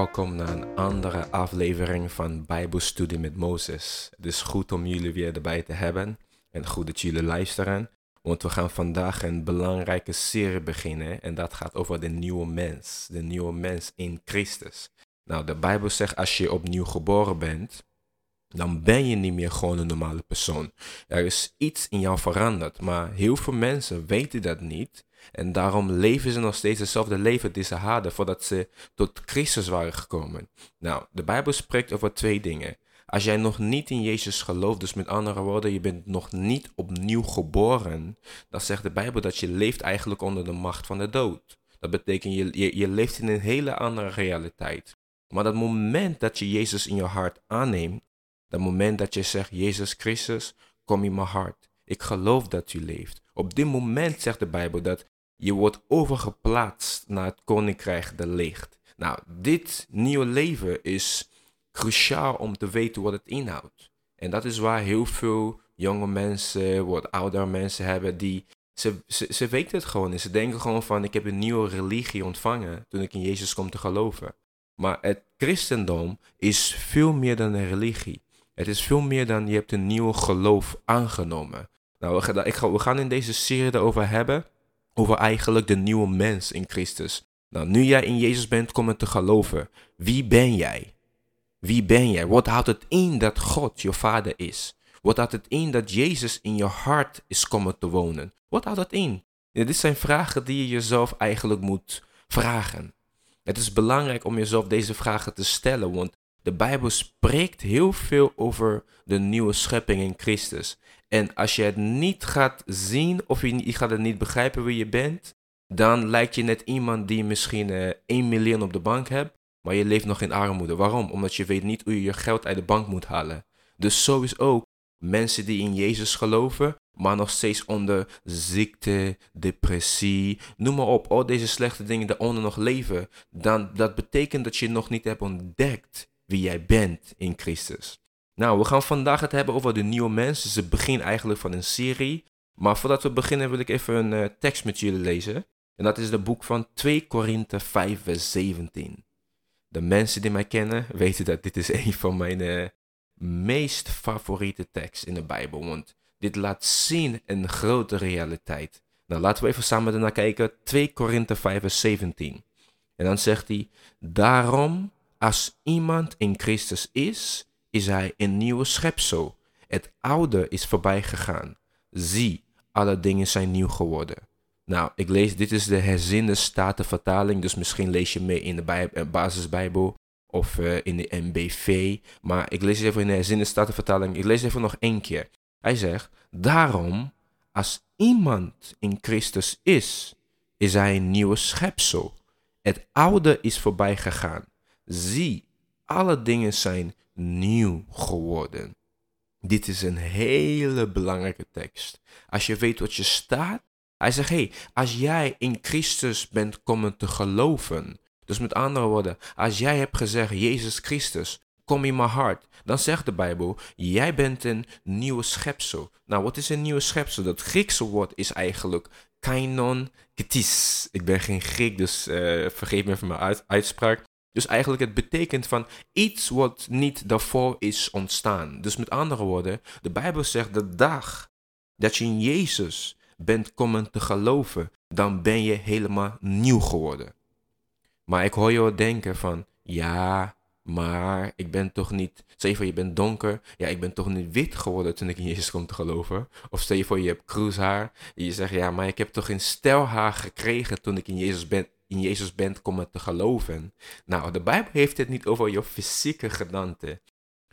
Welkom naar een andere aflevering van Bijbelstudie met Mozes. Het is goed om jullie weer erbij te hebben en goed dat jullie luisteren, want we gaan vandaag een belangrijke serie beginnen en dat gaat over de nieuwe mens, de nieuwe mens in Christus. Nou, de Bijbel zegt als je opnieuw geboren bent, dan ben je niet meer gewoon een normale persoon. Er is iets in jou veranderd, maar heel veel mensen weten dat niet en daarom leven ze nog steeds hetzelfde leven die ze hadden voordat ze tot Christus waren gekomen. Nou, de Bijbel spreekt over twee dingen. Als jij nog niet in Jezus gelooft, dus met andere woorden, je bent nog niet opnieuw geboren, dan zegt de Bijbel dat je leeft eigenlijk onder de macht van de dood. Dat betekent je, je, je leeft in een hele andere realiteit. Maar dat moment dat je Jezus in je hart aanneemt, dat moment dat je zegt, Jezus Christus, kom in mijn hart. Ik geloof dat u leeft. Op dit moment zegt de Bijbel dat je wordt overgeplaatst naar het koninkrijk der licht. Nou, dit nieuwe leven is cruciaal om te weten wat het inhoudt. En dat is waar heel veel jonge mensen, wat oudere mensen hebben, die ze, ze, ze weten het gewoon. En ze denken gewoon van, ik heb een nieuwe religie ontvangen toen ik in Jezus kom te geloven. Maar het christendom is veel meer dan een religie. Het is veel meer dan je hebt een nieuw geloof aangenomen. Nou, we gaan, we gaan in deze serie erover hebben over eigenlijk de nieuwe mens in Christus. Nou, nu jij in Jezus bent komen te geloven, wie ben jij? Wie ben jij? Wat houdt het in dat God je vader is? Wat houdt het in dat Jezus in je hart is komen te wonen? Wat houdt het in? Dit zijn vragen die je jezelf eigenlijk moet vragen. Het is belangrijk om jezelf deze vragen te stellen, want de Bijbel spreekt heel veel over de nieuwe schepping in Christus. En als je het niet gaat zien of je, gaat het niet begrijpen wie je bent, dan lijkt je net iemand die misschien uh, eh, 1 miljoen op de bank hebt, maar je leeft nog in armoede. Waarom? Omdat je weet niet hoe je je geld uit de bank moet halen. Dus zo is ook mensen die in Jezus geloven, maar nog steeds onder ziekte, depressie, noem maar op, al deze slechte dingen daaronder nog leven, dan dat betekent dat je nog niet hebt ontdekt wie jij bent in Christus. Nou, we gaan vandaag het hebben over de nieuwe mens. Dus het begin eigenlijk van een serie. Maar voordat we beginnen wil ik even een uh, tekst met jullie lezen. En dat is het boek van 2 Korinthe 5 vers 17. De mensen die mij kennen weten dat dit is een van mijn uh, meest favoriete teksten in de Bijbel. Want dit laat zien een grote realiteit. Nou, laten we even samen ernaar kijken. 2 Korinthe 5 vers 17. En dan zegt hij, daarom als iemand in Christus is, is hij een nieuwe schepsel. Het oude is voorbij gegaan. Zie, alle dingen zijn nieuw geworden. Nou, ik lees, dit is de herzinde statenvertaling, dus misschien lees je mee in de eh, basisbijbel of uh, in de MBV. Maar ik lees even in de herzinde statenvertaling, ik lees even nog één keer. Hij zegt, daarom, als iemand in Christus is, is hij een nieuwe schepsel. Het oude is voorbij gegaan. Zie, alle dingen zijn nieuw geworden. Dit is een hele belangrijke tekst. Als je weet wat je staat, hij zegt, hey, als jij in Christus bent komen te geloven, dus met andere woorden, als jij hebt gezegd, Jezus Christus, kom in mijn hart, dan zegt de Bijbel, jij bent een nieuwe schepsel. Nou, wat is een nieuwe schepsel? Dat Griekse woord is eigenlijk kainon ketis. Ik ben geen Griek, dus uh, vergeef me voor mijn uitspraak. Dus eigenlijk het betekent van iets wat niet daarvoor is ontstaan. Dus met andere woorden, de Bijbel zegt de dag dat je in Jezus bent komen te geloven, dan ben je helemaal nieuw geworden. Maar ik hoor je denken van, ja, maar ik ben toch niet, stel je voor je bent donker, ja, ik ben toch niet wit geworden toen ik in Jezus kom te geloven. Of stel je voor je hebt kroeshaar, en je zegt, ja, maar ik heb toch een stelhaar gekregen toen ik in Jezus ben, in Jezus bent komen te geloven. Nou, de Bijbel heeft het niet over je fysieke gedaante.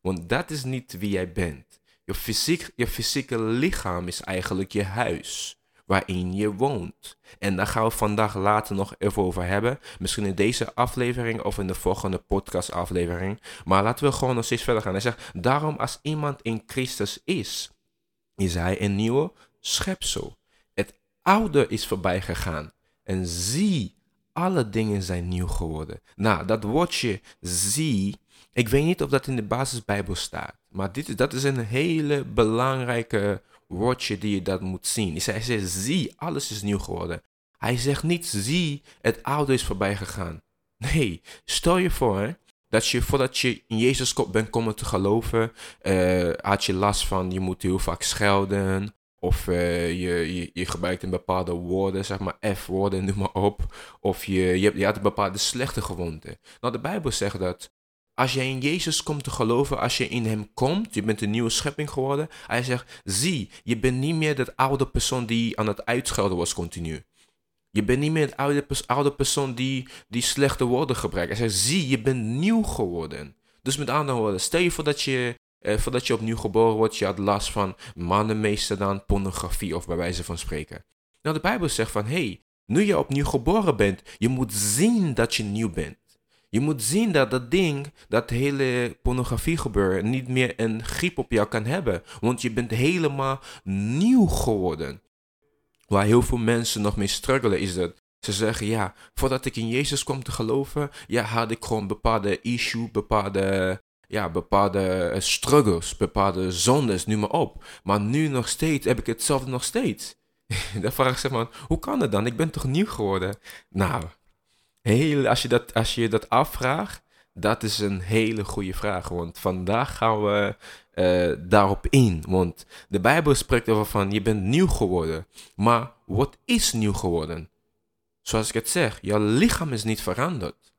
Want dat is niet wie jij bent. Je, fysiek, je fysieke lichaam is eigenlijk je huis waarin je woont. En daar gaan we vandaag later nog even over hebben. Misschien in deze aflevering of in de volgende podcastaflevering. Maar laten we gewoon nog steeds verder gaan. Hij zegt, daarom als iemand in Christus is, is hij een nieuwe schepsel. Het oude is voorbij gegaan. En zie, alle dingen zijn nieuw geworden. Nou, dat woordje zie, ik weet niet of dat in de basisbijbel staat. Maar dit, dat is een hele belangrijke woordje die je dat moet zien. Hij zegt, zie, alles is nieuw geworden. Hij zegt niet, zie, het oude is voorbij gegaan. Nee, stel je voor dat je voordat je in Jezus bent komen te geloven, uh, had je last van je moet heel vaak schelden. Of uh, je, je, je, gebruikt een bepaalde woorden, zeg maar F-woorden, noem maar op. Of je, je, je had bepaalde slechte gewoonte. Nou, de Bijbel zegt dat als jij in Jezus komt te geloven, als je in Hem komt, je bent een nieuwe schepping geworden. Hij zegt, zie, je bent niet meer dat oude persoon die aan het uitschelden was continu. Je bent niet meer het oude, oude persoon die, die slechte woorden gebruikt. Hij zegt, zie, je bent nieuw geworden. Dus met andere woorden, stel je voor dat je, eh, voordat je opnieuw geboren wordt, je had last van mannenmeester dan pornografie of bij wijze van spreken. Nou, de Bijbel zegt van, hey, nu je opnieuw geboren bent, je moet zien dat je nieuw bent. Je moet zien dat dat ding, dat hele pornografie gebeuren, niet meer een griep op jou kan hebben. Want je bent helemaal nieuw geworden. Waar heel veel mensen nog mee struggelen is dat ze zeggen, ja, voordat ik in Jezus kwam te geloven, ja, had ik gewoon bepaalde issue, bepaalde, ja, bepaalde eh, struggles, bepaalde zondes, nu maar op. Maar nu nog steeds heb ik hetzelfde nog steeds. Dan vraag ik ze man, hoe kan het dan? Ik ben toch nieuw geworden? Nou, heel, als, je dat, als je dat afvraagt, dat is een hele goede vraag. Want vandaag gaan we uh, daarop in. Want de Bijbel spreekt over van je bent nieuw geworden. Maar wat is nieuw geworden? Zoals ik het zeg, jouw lichaam is niet veranderd.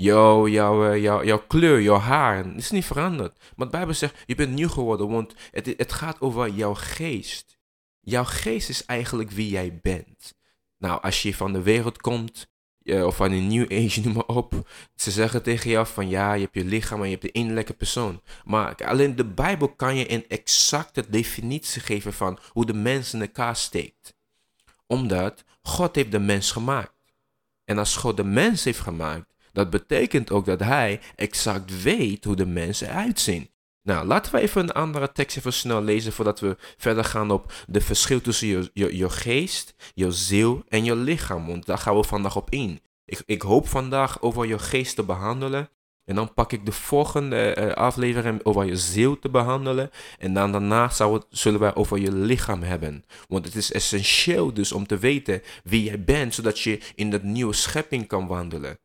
Jouw, jouw, eh, jouw, jouw kleur, jouw haar is niet veranderd. Maar de Bijbel zegt, je bent nieuw geworden, want het, het gaat over jouw geest. Jouw geest is eigenlijk wie jij bent. Nou, als je van de wereld komt, of van een New Age, noem maar op. Ze zeggen tegen jou van ja, je hebt je lichaam en je hebt de innerlijke persoon. Maar alleen de Bijbel kan je een exacte definitie geven van hoe de mens in elkaar steekt. Omdat God heeft de mens gemaakt. En als God de mens heeft gemaakt, dat betekent ook dat hij exact weet hoe de mensen eruit zien. Nou, laten we even een andere tekst even snel lezen voordat we verder gaan op de verschil tussen je, je, je geest, je ziel en je lichaam. Want daar gaan we vandaag op in. Ik, ik hoop vandaag over je geest te behandelen. En dan pak ik de volgende uh, aflevering over je ziel te behandelen. En dan daarna zullen wij over je lichaam hebben. Want het is essentieel dus om te weten wie jij bent, zodat je in dat nieuwe schepping kan wandelen.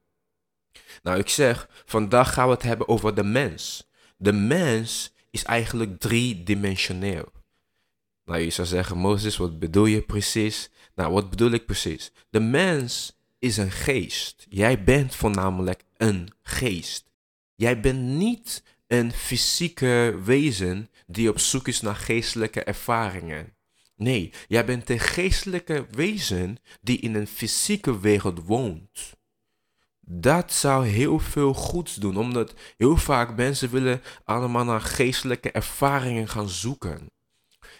Nou, ik zeg, vandaag gaan we het hebben over de mens de mens is eigenlijk driedimensioneel. Nou, je zou zeggen, Mozes, wat bedoel je precies? Nou, wat bedoel ik precies? De mens is een geest. Jij bent voornamelijk een geest. Jij bent niet een fysieke wezen die op zoek is naar geestelijke ervaringen. Nee, jij bent een geestelijke wezen die in een fysieke wereld woont dat zou heel veel goeds doen, omdat heel vaak mensen willen allemaal naar geestelijke ervaringen gaan zoeken.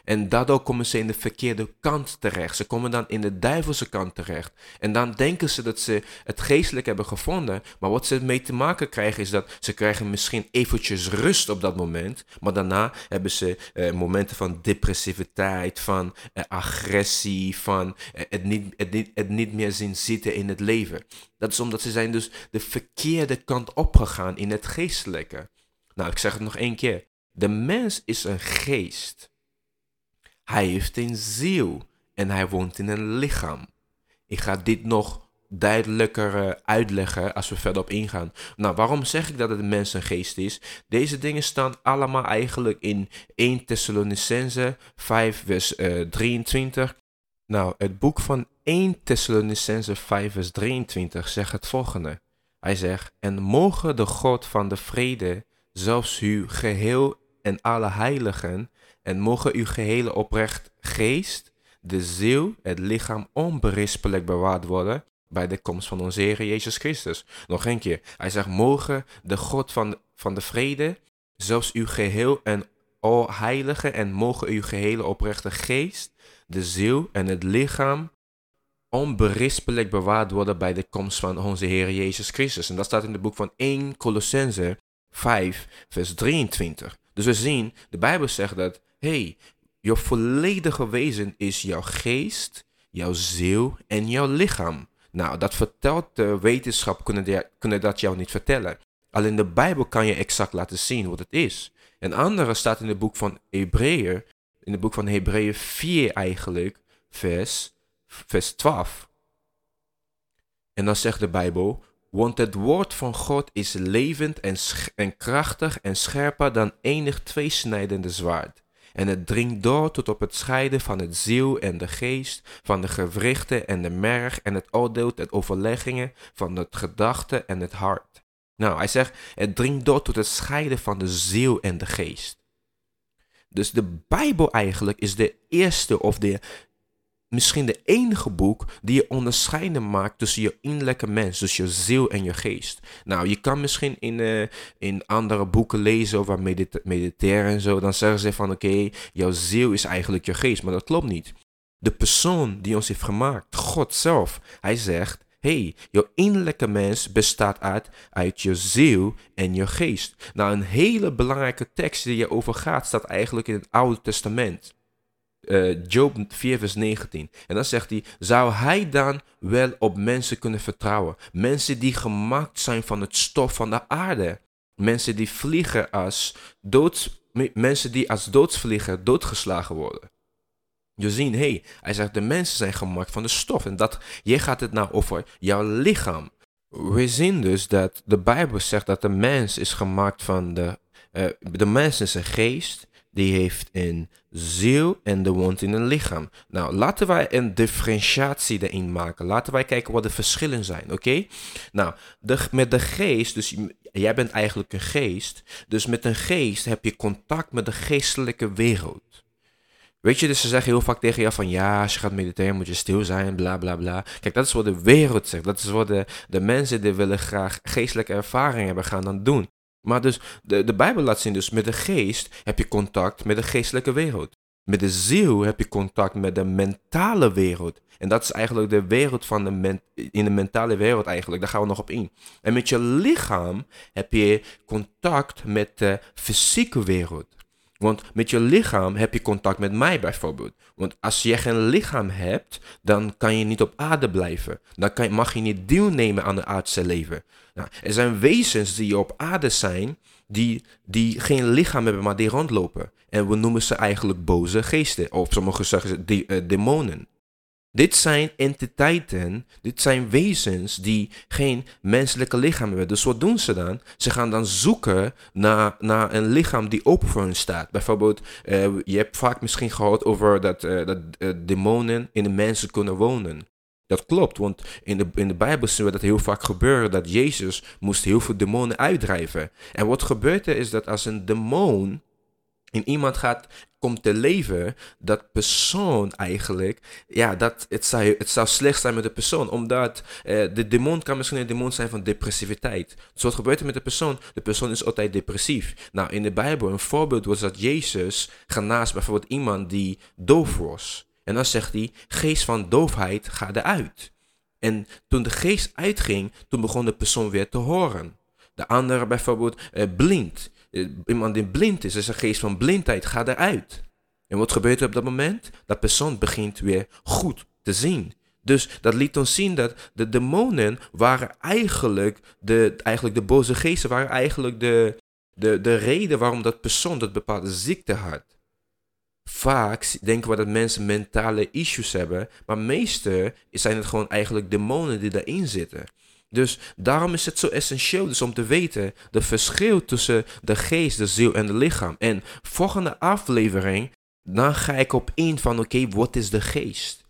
En daardoor komen ze in de verkeerde kant terecht. Ze komen dan in de duivelse kant terecht. En dan denken ze dat ze het geestelijk hebben gevonden. Maar wat ze mee te maken krijgen is dat ze krijgen misschien eventjes rust op dat moment. Maar daarna hebben ze eh, momenten van depressiviteit, van eh, agressie, van eh, het, niet, het, niet, het niet meer zien zitten in het leven. Dat is omdat ze zijn dus de verkeerde kant opgegaan in het geestelijke. Nou, ik zeg het nog één keer. De mens is een geest. Hij heeft een ziel en hij woont in een lichaam. Ik ga dit nog duidelijker eh, uitleggen als we verder op ingaan. Nou, waarom zeg ik dat het een mens een geest is? Deze dingen staan allemaal eigenlijk in 1 Thessalonicense 5 vers 23. Eh, nou, het boek van 1 Thessalonicense 5 vers 23 zegt het volgende. Hij zegt, en mogen de God van de vrede zelfs u geheel en alle heiligen en mogen uw gehele oprecht geest, de ziel, het lichaam onberispelijk bewaard worden bij de komst van onze Heer Jezus Christus. Nog een keer. Hij zegt, mogen de God van, van de vrede, zelfs uw geheel en al heilige en mogen uw gehele oprechte geest, de ziel en het lichaam onberispelijk bewaard worden bij de komst van onze Heer Jezus Christus. En dat staat in het boek van 1 Colossense 5, vers 23. Dus we zien, de Bijbel zegt dat hey, je volledige wezen is jouw geest, jouw ziel en jouw lichaam. Nou, dat vertelt de wetenschap, kunnen, kunnen dat jou niet vertellen. Alleen de Bijbel kan je exact laten zien wat het is. Een andere staat in het boek van Hebreeën, in het boek van Hebreeën 4 eigenlijk, vers, vers 12. En dan zegt de Bijbel, Want het woord van God is levend en, en krachtig en scherper dan enig tweesnijdende zwaard. En het dringt door tot op het scheiden van het ziel en de geest, van de gewrichten en de merg, en het oordeelt het overleggingen van het gedachte en het hart. Nou, hij zegt, het dringt door tot het scheiden van de ziel en de geest. Dus de Bijbel eigenlijk is de eerste of de misschien de enige boek die je onderscheiden maakt tussen je innerlijke mens, dus je ziel en je geest. Nou, je kan misschien in, uh, in andere boeken lezen over mediteren en zo, dan zeggen ze van oké, jouw ziel is eigenlijk je geest, maar dat klopt niet. De persoon die ons heeft gemaakt, God zelf, hij zegt, hey, jouw innerlijke mens bestaat uit, uit je ziel en je geest. Nou, een hele belangrijke tekst die over gaat, staat eigenlijk in het Oude Testament. Uh, Job 4, vers 19. En dan zegt hij: Zou hij dan wel op mensen kunnen vertrouwen? Mensen die gemaakt zijn van het stof van de aarde. Mensen die vliegen als doods, mensen die als doodsvlieger doodgeslagen worden. Je ziet, hey, hij zegt: De mensen zijn gemaakt van de stof. En dat, je gaat het nou over jouw lichaam. We zien dus dat de Bijbel zegt dat de mens is gemaakt van de. Uh, de mens is een geest die heeft een ziel en de woont in een lichaam. Nou, laten wij een differentiatie erin maken. Laten wij kijken wat de verschillen zijn, oké? Nou, de, met de geest, dus jij bent eigenlijk een geest. Dus met een geest heb je contact met de geestelijke wereld. Weet je, dus ze zeggen heel vaak tegen jou van ja, als je gaat mediteren moet je stil zijn, bla bla bla. Kijk, dat is wat de wereld zegt. Dat is wat de, de mensen die willen graag geestelijke ervaring hebben gaan dan doen. Maar dus de, de Bijbel laat zien, dus met de geest heb je contact met de geestelijke wereld. Met de ziel heb je contact met de mentale wereld. En dat is eigenlijk de wereld van de in de mentale wereld eigenlijk. Daar gaan we nog op in. En met je lichaam heb je contact met de fysieke wereld. Want met je lichaam heb je contact met mij bijvoorbeeld. Want als je geen lichaam hebt, dan kan je niet op aarde blijven. Dan kan, mag je niet deelnemen aan het aardse leven. Nou, er zijn wezens die op aarde zijn, die, die geen lichaam hebben, maar die rondlopen. En we noemen ze eigenlijk boze geesten. Of sommigen zeggen de, uh, demonen. Dit zijn entiteiten, dit zijn wezens die geen menselijke lichaam hebben. Dus wat doen ze dan? Ze gaan dan zoeken naar, naar een lichaam die open voor hen staat. Bijvoorbeeld, uh, je hebt vaak misschien gehoord over dat, uh, dat uh, demonen in de mensen kunnen wonen. Dat klopt, want in de, in de Bijbel zien we dat heel vaak gebeuren dat Jezus moest heel veel demonen uitdrijven. En wat gebeurt er is dat als een demon in iemand gaat, komt te leven, dat persoon eigenlijk, ja, dat het zou, het zou slecht zijn met de persoon. Omdat eh, de demon kan misschien een demon zijn van depressiviteit. Dus wat gebeurt er met de persoon? De persoon is altijd depressief. Nou, in de Bijbel, een voorbeeld was dat Jezus genaast bijvoorbeeld iemand die doof was. En dan zegt hij, geest van doofheid, ga eruit. En toen de geest uitging, toen begon de persoon weer te horen. De andere bijvoorbeeld eh, blind. Eh, iemand die blind is, is een geest van blindheid, ga eruit. En wat gebeurt er op dat moment? Dat persoon begint weer goed te zien. Dus dat liet ons zien dat de demonen waren eigenlijk de, eigenlijk de boze geesten, waren eigenlijk de, de, de reden waarom dat persoon dat bepaalde ziekte had. Vaak denken we dat mensen mentale issues hebben, maar meestal zijn het gewoon eigenlijk demonen die daarin zitten. Dus daarom is het zo essentieel dus om te weten de verschil tussen de geest, de ziel en het lichaam. En volgende aflevering, dan ga ik op in van oké, wat is de geest?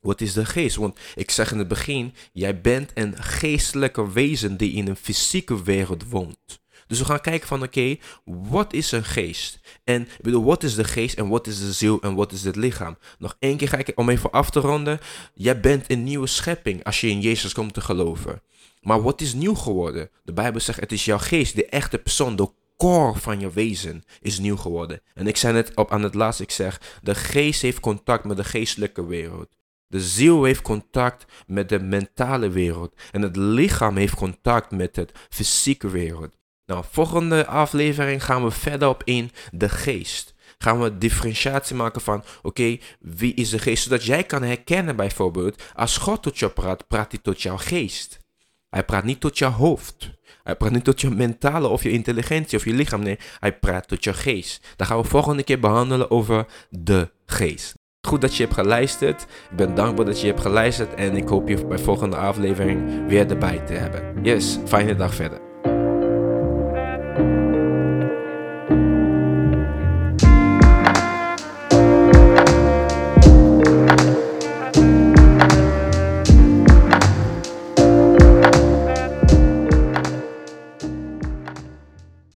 Wat is de geest? Want ik zeg in het begin, jij bent een geestelijke wezen die in een fysieke wereld woont. Dus we gaan kijken van oké, wat is een geest? En ik bedoel, wat is de geest en wat is de ziel en wat is het lichaam? Nog één keer ga ik om even af te ronden. Jij bent een nieuwe schepping als je in Jezus komt te geloven. Maar wat is nieuw geworden? De Bijbel zegt het is jouw geest, de echte persoon, de core van je wezen is nieuw geworden. En ik zei net op aan het laatst, ik zeg, de geest heeft contact met de geestelijke wereld. De ziel heeft contact met de mentale wereld. En het lichaam heeft contact met de fysieke wereld. Nou, volgende aflevering gaan we verder op in de geest. Gaan we differentiatie maken van, oké, wie is de geest? Zodat jij kan herkennen bijvoorbeeld, als God tot jou praat, praat hij tot jouw geest. Hij praat niet tot jouw hoofd. Hij praat niet tot je mentale of je intelligentie of je lichaam. Nee, hij praat tot je geest. Dan gaan we volgende keer behandelen over de geest. Goed dat je hebt geluisterd. Ik ben dankbaar dat je hebt geluisterd. En ik hoop je bij volgende aflevering weer erbij te hebben. Yes, fijne dag verder.